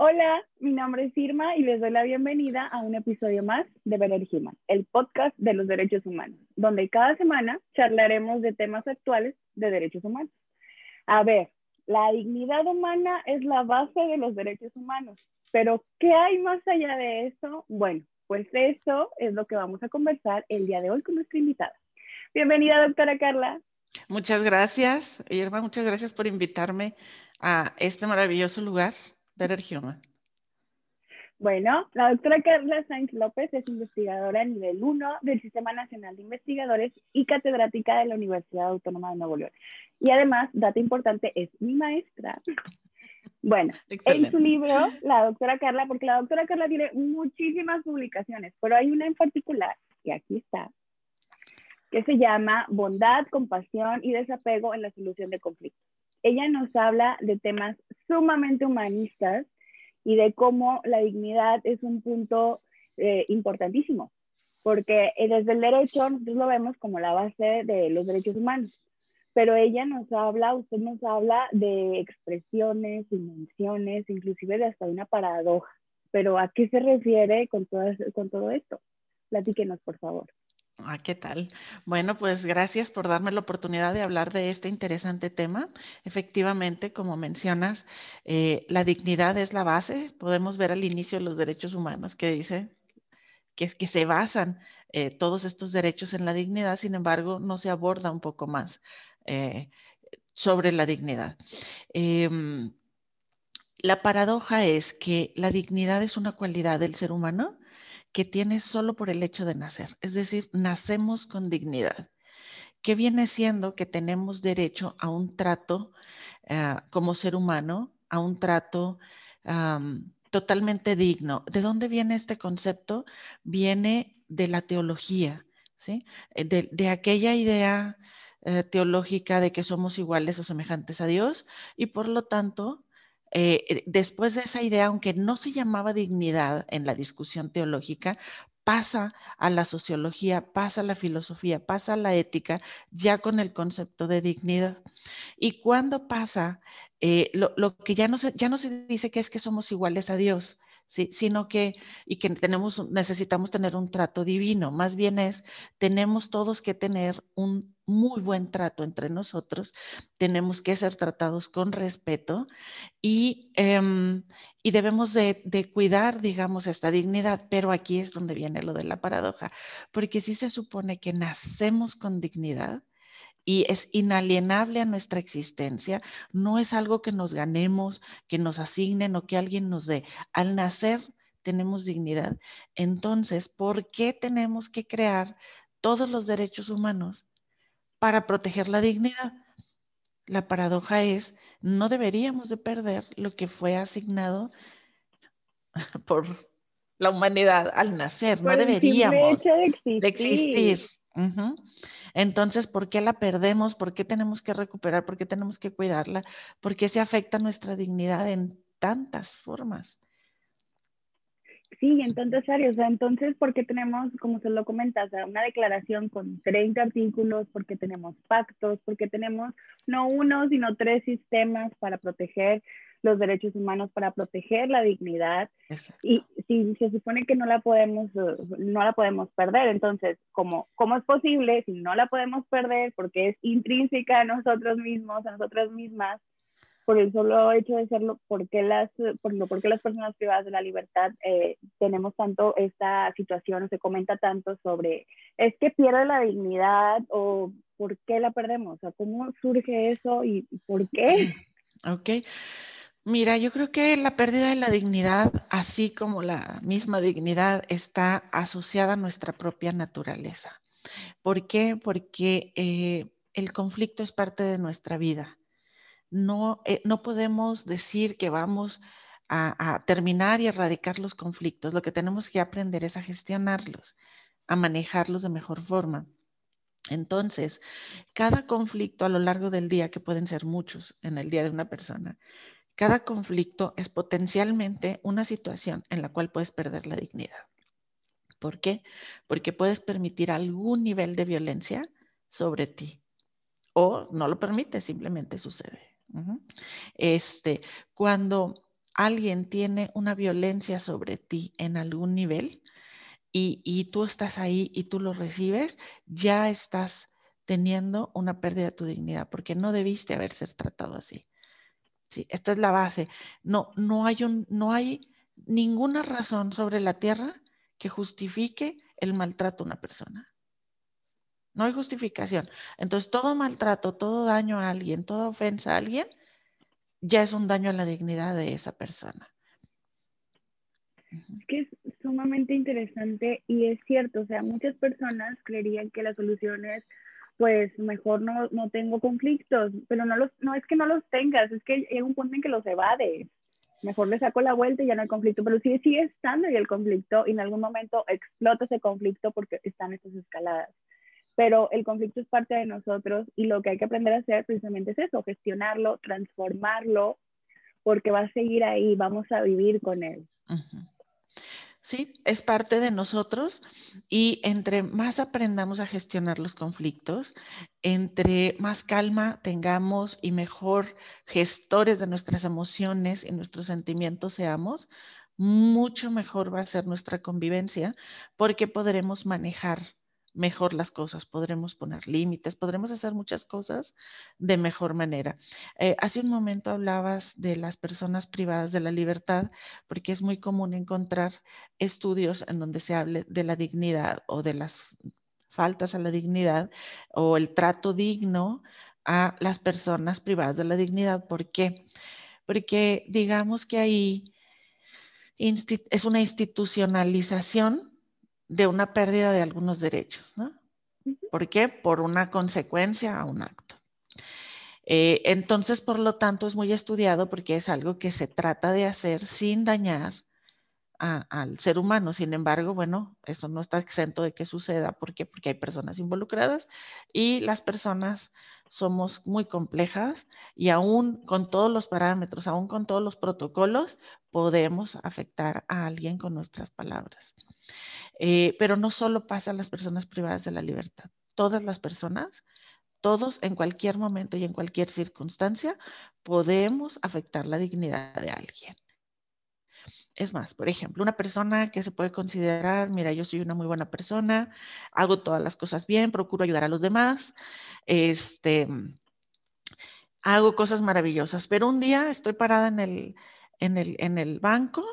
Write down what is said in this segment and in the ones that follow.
Hola, mi nombre es Irma y les doy la bienvenida a un episodio más de Better Human, el podcast de los derechos humanos, donde cada semana charlaremos de temas actuales de derechos humanos. A ver, la dignidad humana es la base de los derechos humanos, pero ¿qué hay más allá de eso? Bueno, pues eso es lo que vamos a conversar el día de hoy con nuestra invitada. Bienvenida, doctora Carla. Muchas gracias, Irma, muchas gracias por invitarme a este maravilloso lugar, Better Human. Bueno, la doctora Carla Sainz López es investigadora a nivel 1 del Sistema Nacional de Investigadores y catedrática de la Universidad Autónoma de Nuevo León. Y además, dato importante, es mi maestra. Bueno, en su libro, la doctora Carla, porque la doctora Carla tiene muchísimas publicaciones, pero hay una en particular, y aquí está, que se llama Bondad, Compasión y Desapego en la Solución de Conflictos. Ella nos habla de temas sumamente humanistas y de cómo la dignidad es un punto eh, importantísimo, porque eh, desde el derecho nosotros lo vemos como la base de los derechos humanos, pero ella nos habla, usted nos habla de expresiones, dimensiones, inclusive de hasta una paradoja. Pero ¿a qué se refiere con todo, con todo esto? Platíquenos, por favor. Ah, ¿qué tal? Bueno, pues gracias por darme la oportunidad de hablar de este interesante tema. Efectivamente, como mencionas, eh, la dignidad es la base. Podemos ver al inicio los derechos humanos que dice que, es, que se basan eh, todos estos derechos en la dignidad, sin embargo, no se aborda un poco más eh, sobre la dignidad. Em, la paradoja es que la dignidad es una cualidad del ser humano que tiene solo por el hecho de nacer. Es decir, nacemos con dignidad, que viene siendo que tenemos derecho a un trato eh, como ser humano, a un trato totalmente digno. ¿De dónde viene este concepto? Viene de la teología, ¿sí? Eh, de, aquella idea eh, teológica de que somos iguales o semejantes a Dios y por lo tanto eh, eh, después de esa idea, aunque no se llamaba dignidad en la discusión teológica, pasa a la sociología, pasa a la filosofía, pasa a la ética, ya con el concepto de dignidad. Y cuando pasa, eh, lo, que ya no, se, ya no se dice que es que somos iguales a Dios, sino que, y que tenemos, necesitamos tener un trato divino, más bien es, tenemos todos que tener un muy buen trato entre nosotros, tenemos que ser tratados con respeto y, em, y debemos de, de, cuidar, digamos, esta dignidad, pero aquí es donde viene lo de la paradoja, porque si se supone que nacemos con dignidad, y es inalienable a nuestra existencia, no es algo que nos ganemos, que nos asignen o que alguien nos dé. Al nacer tenemos dignidad. Entonces, ¿por qué tenemos que crear todos los derechos humanos para proteger la dignidad? La paradoja es, no deberíamos de perder lo que fue asignado por la humanidad al nacer, no deberíamos de existir. Entonces, ¿por qué la perdemos? ¿Por qué tenemos que recuperar? ¿Por qué tenemos que cuidarla? ¿Por qué se afecta nuestra dignidad en tantas formas? Sí, en tantas áreas. entonces, ¿por qué tenemos, como se lo comentas, una declaración con 30 artículos? ¿Por qué tenemos pactos? ¿Por qué tenemos no uno, sino tres sistemas para proteger los derechos humanos para proteger la dignidad y si se supone que no la podemos no la podemos perder entonces cómo cómo es posible si no la podemos perder porque es intrínseca a nosotros mismos a nosotras mismas por el solo hecho de serlo porque las por lo porque las personas privadas de la libertad eh, tenemos tanto esta situación se comenta tanto sobre es que pierde la dignidad o por qué la perdemos o sea cómo surge eso y por qué Ok. Mira, yo creo que la pérdida de la dignidad, así como la misma dignidad, está asociada a nuestra propia naturaleza. ¿Por qué? Porque eh, el conflicto es parte de nuestra vida. No, eh, no podemos decir que vamos a, a, terminar y erradicar los conflictos. Lo que tenemos que aprender es a gestionarlos, a manejarlos de mejor forma. Entonces, cada conflicto a lo largo del día, que pueden ser muchos en el día de una persona, cada conflicto es potencialmente una situación en la cual puedes perder la dignidad. ¿Por qué? Porque puedes permitir algún nivel de violencia sobre ti o no lo permite, simplemente sucede. Este, cuando alguien tiene una violencia sobre ti en algún nivel y, y tú estás ahí y tú lo recibes, ya estás teniendo una pérdida de tu dignidad porque no debiste haber ser tratado así. Sí, esta es la base. No, no, hay un, no hay ninguna razón sobre la tierra que justifique el maltrato a una persona. No hay justificación. Entonces, todo maltrato, todo daño a alguien, toda ofensa a alguien, ya es un daño a la dignidad de esa persona. Es que es sumamente interesante y es cierto, o sea, muchas personas creerían que la solución es, pues mejor no, no tengo conflictos, pero no, los, no es que no los tengas, es que hay un punto en que los evades. Mejor le saco la vuelta y ya no hay conflicto, pero sí sigue estando ahí el conflicto y en algún momento explota ese conflicto porque están estas escaladas pero el conflicto es parte de nosotros y lo que hay que aprender a hacer precisamente es eso, gestionarlo, transformarlo, porque va a seguir ahí, vamos a vivir con él. Sí, es parte de nosotros y entre más aprendamos a gestionar los conflictos, entre más calma tengamos y mejor gestores de nuestras emociones y nuestros sentimientos seamos, mucho mejor va a ser nuestra convivencia porque podremos manejar mejor las cosas, podremos poner límites, podremos hacer muchas cosas de mejor manera. Eh, hace un momento hablabas de las personas privadas de la libertad, porque es muy común encontrar estudios en donde se hable de la dignidad o de las faltas a la dignidad o el trato digno a las personas privadas de la dignidad. ¿Por qué? Porque digamos que ahí es una institucionalización de una pérdida de algunos derechos, ¿no? ¿Por qué? Por una consecuencia a un acto. Eh, entonces, por lo tanto, es muy estudiado porque es algo que se trata de hacer sin dañar al ser humano. Sin embargo, bueno, eso no está exento de que suceda. ¿Por qué? Porque hay personas involucradas y las personas somos muy complejas y aún con todos los parámetros, aún con todos los protocolos, podemos afectar a alguien con nuestras palabras. Eh, pero no solo pasa a las personas privadas de la libertad. Todas las personas, todos en cualquier momento y en cualquier circunstancia, podemos afectar la dignidad de alguien. Es más, por ejemplo, una persona que se puede considerar, mira, yo soy una muy buena persona, hago todas las cosas bien, procuro ayudar a los demás, este, hago cosas maravillosas, pero un día estoy parada en el, en el, en el banco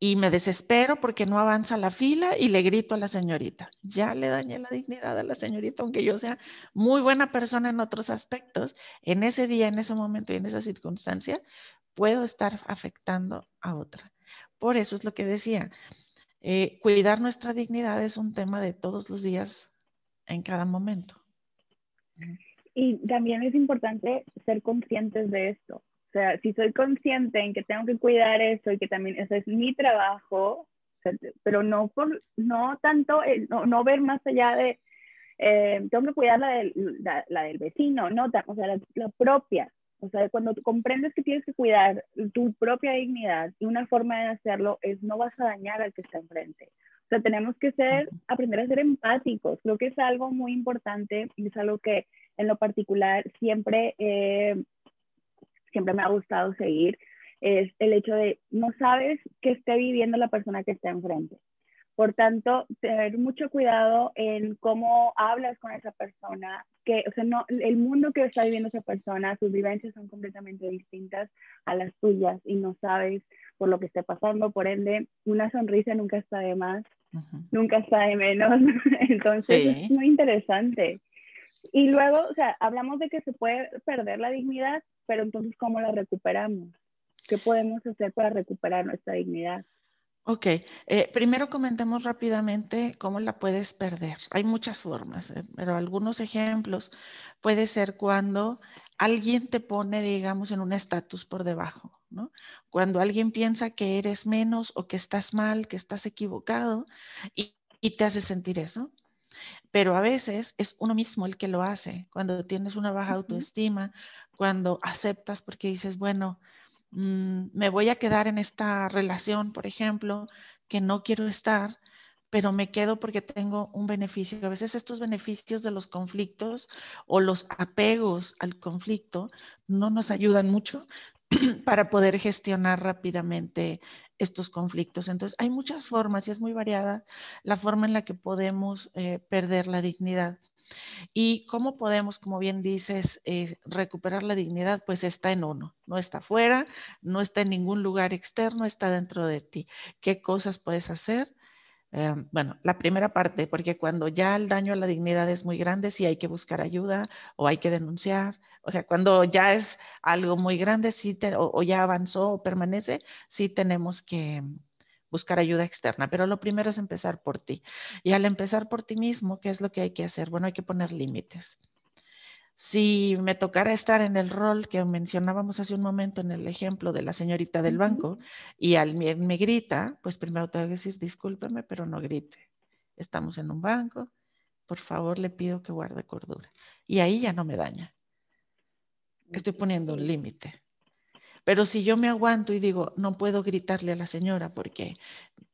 y me desespero porque no avanza la fila y le grito a la señorita. Ya le dañé la dignidad a la señorita, aunque yo sea muy buena persona en otros aspectos. En ese día, en ese momento y en esa circunstancia, puedo estar afectando a otra. Por eso es lo que decía. Eh, cuidar nuestra dignidad es un tema de todos los días, en cada momento. Y también es importante ser conscientes de esto. Sea, si soy consciente en que tengo que cuidar eso y que también ese es mi trabajo, pero no, por, no tanto, no, no, ver más allá de, eh, tengo que cuidar la del, la, del vecino, no, o sea, la, propia. O sea, cuando comprendes que tienes que cuidar tu propia dignidad y una forma de hacerlo es no vas a dañar al que está enfrente. O sea, tenemos que ser, aprender a ser empáticos. Creo que es algo muy importante y es algo que en lo particular siempre eh, siempre me ha gustado seguir, es el hecho de no sabes qué esté viviendo la persona que está enfrente. Por tanto, tener mucho cuidado en cómo hablas con esa persona, que, o sea, no, el mundo que está viviendo esa persona, sus vivencias son completamente distintas a las tuyas y no sabes por lo que esté pasando, por ende, una sonrisa nunca está de más, nunca está de menos, entonces es muy interesante. Y luego, o sea, hablamos de que se puede perder la dignidad, pero entonces, ¿cómo la recuperamos? ¿Qué podemos hacer para recuperar nuestra dignidad? Ok, eh, primero comentemos rápidamente cómo la puedes perder. Hay muchas formas, eh, pero algunos ejemplos puede ser cuando alguien te pone, digamos, en un estatus por debajo, ¿no? Cuando alguien piensa que eres menos o que estás mal, que estás equivocado y, y te hace sentir eso. Pero a veces es uno mismo el que lo hace. Cuando tienes una baja autoestima, cuando aceptas porque dices, bueno, mm, me voy a quedar en esta relación, por ejemplo, que no quiero estar, pero me quedo porque tengo un beneficio. A veces estos beneficios de los conflictos o los apegos al conflicto no nos ayudan mucho para poder gestionar rápidamente estos conflictos. Entonces, hay muchas formas y es muy variada la forma en la que podemos eh, perder la dignidad. ¿Y cómo podemos, como bien dices, eh, recuperar la dignidad? Pues está en uno, no está fuera, no está en ningún lugar externo, está dentro de ti. ¿Qué cosas puedes hacer? Eh, bueno, la primera parte, porque cuando ya el daño a la dignidad es muy grande, sí hay que buscar ayuda o hay que denunciar. O sea, cuando ya es algo muy grande, sí o, ya avanzó o permanece, sí tenemos que buscar ayuda externa. Pero lo primero es empezar por ti. Y al empezar por ti mismo, ¿qué es lo que hay que hacer? Bueno, hay que poner límites. Si me tocara estar en el rol que mencionábamos hace un momento en el ejemplo de la señorita del banco y al me, grita, pues primero tengo que decir, discúlpeme, pero no grite. Estamos en un banco, por favor le pido que guarde cordura. Y ahí ya no me daña. Estoy poniendo un límite. Pero si yo me aguanto y digo, no puedo gritarle a la señora porque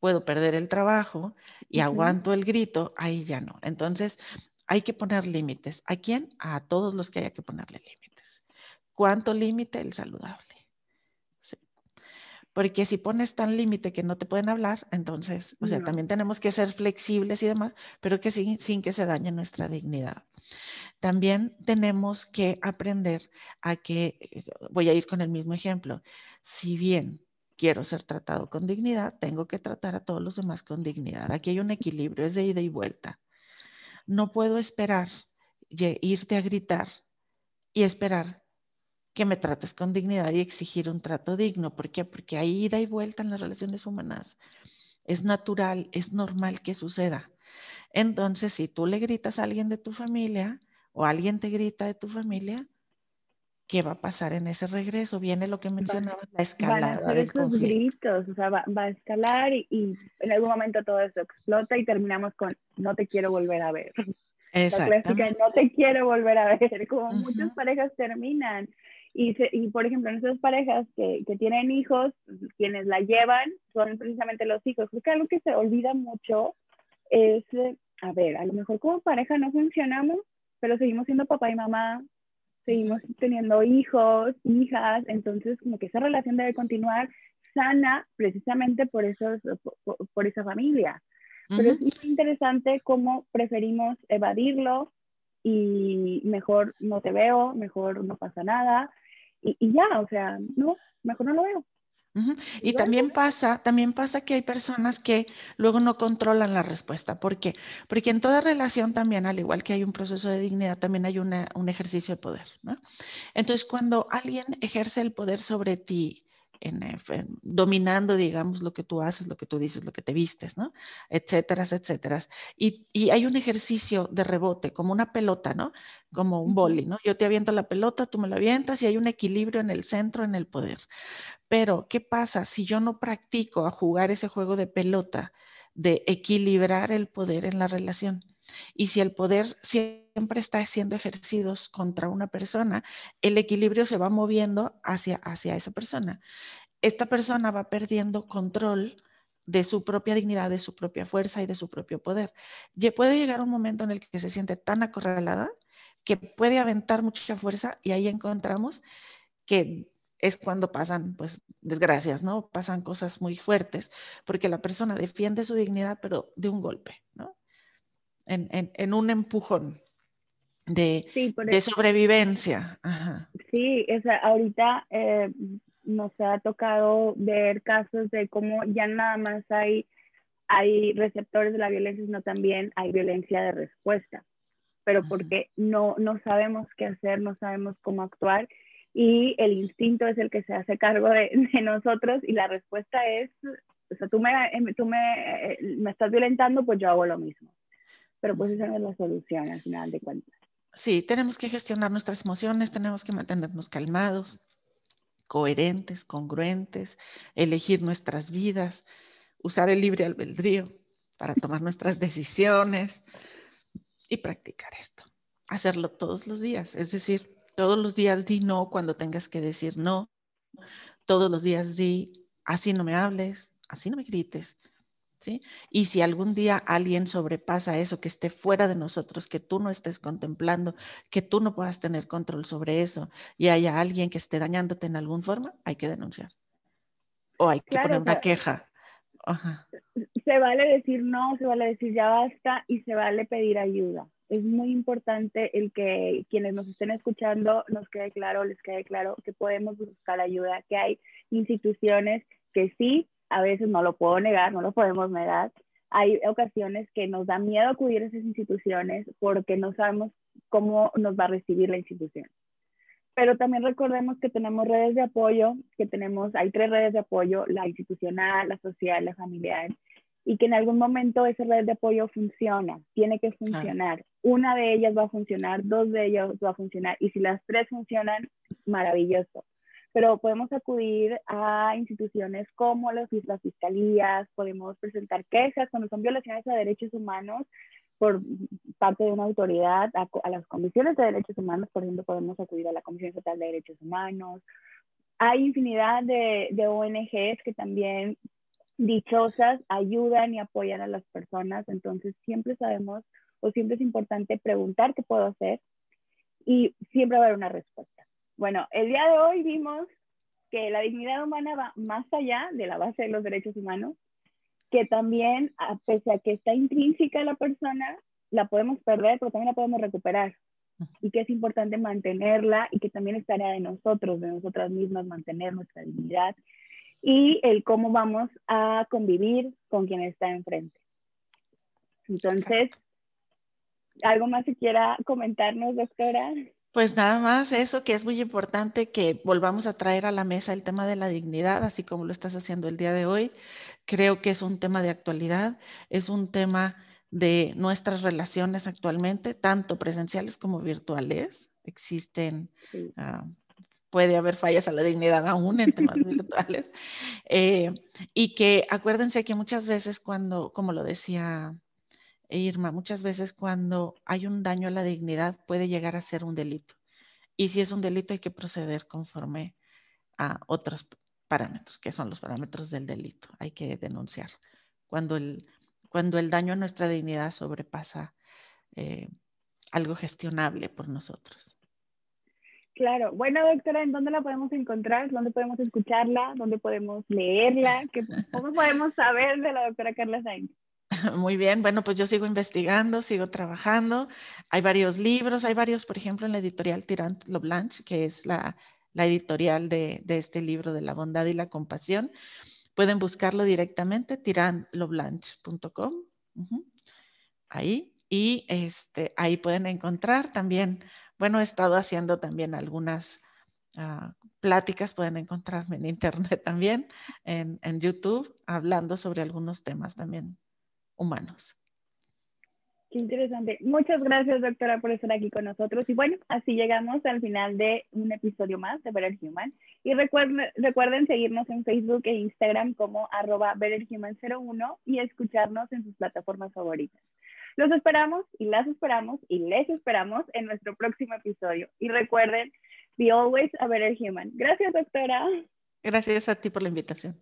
puedo perder el trabajo y aguanto el grito, ahí ya no. Entonces, hay que poner límites. ¿A quién? A todos los que haya que ponerle límites. ¿Cuánto límite? El saludable. Porque si pones tan límite que no te pueden hablar, entonces, o sea, también tenemos que ser flexibles y demás, pero que sin, sin que se dañe nuestra dignidad. También tenemos que aprender a que, eh, voy a ir con el mismo ejemplo, si bien quiero ser tratado con dignidad, tengo que tratar a todos los demás con dignidad. Aquí hay un equilibrio, es de ida y vuelta. No puedo esperar irte a gritar y esperar que me trates con dignidad y exigir un trato digno. ¿Por qué? Porque hay ida y vuelta en las relaciones humanas. Es natural, es normal que suceda. Entonces, si tú le gritas a alguien de tu familia o alguien te grita de tu familia, ¿qué va a pasar en ese regreso? Viene lo que mencionabas, la escalada van a del esos gritos, o sea, va, a escalar y, en algún momento todo eso explota y terminamos con no te quiero volver a ver. La clásica, no te quiero volver a ver, como muchas parejas terminan. Y, y, por ejemplo, en esas parejas que, que, tienen hijos, quienes la llevan son precisamente los hijos. Creo que algo que se olvida mucho es, a ver, a lo mejor como pareja no funcionamos, pero seguimos siendo papá y mamá, seguimos teniendo hijos, hijas, entonces como que esa relación debe continuar sana precisamente por, esos, por, esa familia. Pero es muy interesante cómo preferimos evadirlo y mejor no te veo, mejor no pasa nada y, y ya, o sea, no, mejor no lo veo. Y también pasa, también pasa que hay personas que luego no controlan la respuesta. ¿Por qué? Porque en toda relación también, al igual que hay un proceso de dignidad, también hay un ejercicio de poder. Entonces, cuando alguien ejerce el poder sobre ti en, dominando, digamos, lo que tú haces, lo que tú dices, lo que te vistes, ¿no? Etcétera, etcétera. Y, y, hay un ejercicio de rebote, como una pelota, ¿no? Como un boli, ¿no? Yo te aviento la pelota, tú me la avientas y hay un equilibrio en el centro, en el poder. Pero, ¿qué pasa si yo no practico a jugar ese juego de pelota, de equilibrar el poder en la relación? Y si el poder siempre está siendo ejercido contra una persona, el equilibrio se va moviendo hacia, hacia esa persona. Esta persona va perdiendo control de su propia dignidad, de su propia fuerza y de su propio poder. Y puede llegar un momento en el que se siente tan acorralada que puede aventar mucha fuerza y ahí encontramos que es cuando pasan, pues, desgracias, ¿no? Pasan cosas muy fuertes, porque la persona defiende su dignidad, pero de un golpe, ¿no? En, un empujón de, de sobrevivencia. Sí, es, ahorita eh, nos ha tocado ver casos de cómo ya nada más hay, hay receptores de la violencia, sino también hay violencia de respuesta, pero porque no, no sabemos qué hacer, no sabemos cómo actuar y el instinto es el que se hace cargo de, de nosotros y la respuesta es, o sea, tú, me, tú me, eh, me estás violentando, pues yo hago lo mismo pero pues esa es la solución al final de cuentas. Sí, tenemos que gestionar nuestras emociones, tenemos que mantenernos calmados, coherentes, congruentes, elegir nuestras vidas, usar el libre albedrío para tomar nuestras decisiones y practicar esto. Hacerlo todos los días, es decir, todos los días di no cuando tengas que decir no, todos los días di así no me hables, así no me grites, ¿sí? Y si algún día alguien sobrepasa eso, que esté fuera de nosotros, que tú no estés contemplando, que tú no puedas tener control sobre eso y haya alguien que esté dañándote en alguna forma, hay que denunciar. O hay que poner una queja. Se vale decir no, se vale decir ya basta y se vale pedir ayuda. Es muy importante el que quienes nos estén escuchando nos quede claro, les quede claro que podemos buscar ayuda, que hay instituciones que sí, a veces no lo puedo negar, no lo podemos negar. Hay ocasiones que nos da miedo acudir a esas instituciones porque no sabemos cómo nos va a recibir la institución pero también recordemos que tenemos redes de apoyo, que tenemos, hay tres redes de apoyo, la institucional, la social, la familiar, y que en algún momento esa red de apoyo funciona, tiene que funcionar. Una de ellas va a funcionar, dos de ellas va a funcionar, y si las tres funcionan, maravilloso. Pero podemos acudir a instituciones como las, fiscalías, podemos presentar quejas cuando son violaciones a derechos humanos, por parte de una autoridad a, las comisiones de derechos humanos, por ejemplo, podemos acudir a la Comisión Estatal de Derechos Humanos. Hay infinidad de, de ONGs que también dichosas ayudan y apoyan a las personas, entonces siempre sabemos o siempre es importante preguntar qué puedo hacer y siempre va a haber una respuesta. Bueno, el día de hoy vimos que la dignidad humana va más allá de la base de los derechos humanos que también, a pese a que está intrínseca la persona, la podemos perder, pero también la podemos recuperar. Y que es importante mantenerla y que también es tarea de nosotros, de nosotras mismas, mantener nuestra dignidad y el cómo vamos a convivir con quien está enfrente. Entonces, ¿algo más que quiera comentarnos, doctora? Pues nada más eso, que es muy importante que volvamos a traer a la mesa el tema de la dignidad, así como lo estás haciendo el día de hoy. Creo que es un tema de actualidad, es un tema de nuestras relaciones actualmente, tanto presenciales como virtuales. Existen, ah, puede haber fallas a la dignidad aún en temas virtuales. Eh, y que acuérdense que muchas veces cuando, como lo decía Irma, muchas veces cuando hay un daño a la dignidad puede llegar a ser un delito. Y si es un delito hay que proceder conforme a otros parámetros, que son los parámetros del delito. Hay que denunciar cuando el, cuando el daño a nuestra dignidad sobrepasa eh, algo gestionable por nosotros. Claro. Bueno, doctora, ¿en dónde la podemos encontrar? ¿Dónde podemos escucharla? ¿Dónde podemos leerla? ¿Cómo podemos saber de la doctora Carla Sainz? Muy bien, bueno, pues yo sigo investigando, sigo trabajando. Hay varios libros, hay varios, por ejemplo, en la editorial Tirant Lo Blanche, que es la, editorial de, este libro de la bondad y la compasión. Pueden buscarlo directamente, tirantloblanche.com. Ahí. Y este, ahí pueden encontrar también, bueno, he estado haciendo también algunas ah, pláticas, pueden encontrarme en internet también, en, en YouTube, hablando sobre algunos temas también humanos. Qué interesante. Muchas gracias, doctora, por estar aquí con nosotros. Y bueno, así llegamos al final de un episodio más de Better Human. Y recuerden, recuerden seguirnos en Facebook e Instagram como arroba BetterHuman01 y escucharnos en sus plataformas favoritas. Los esperamos y las esperamos y les esperamos en nuestro próximo episodio. Y recuerden, be always a better human. Gracias, doctora. Gracias a ti por la invitación.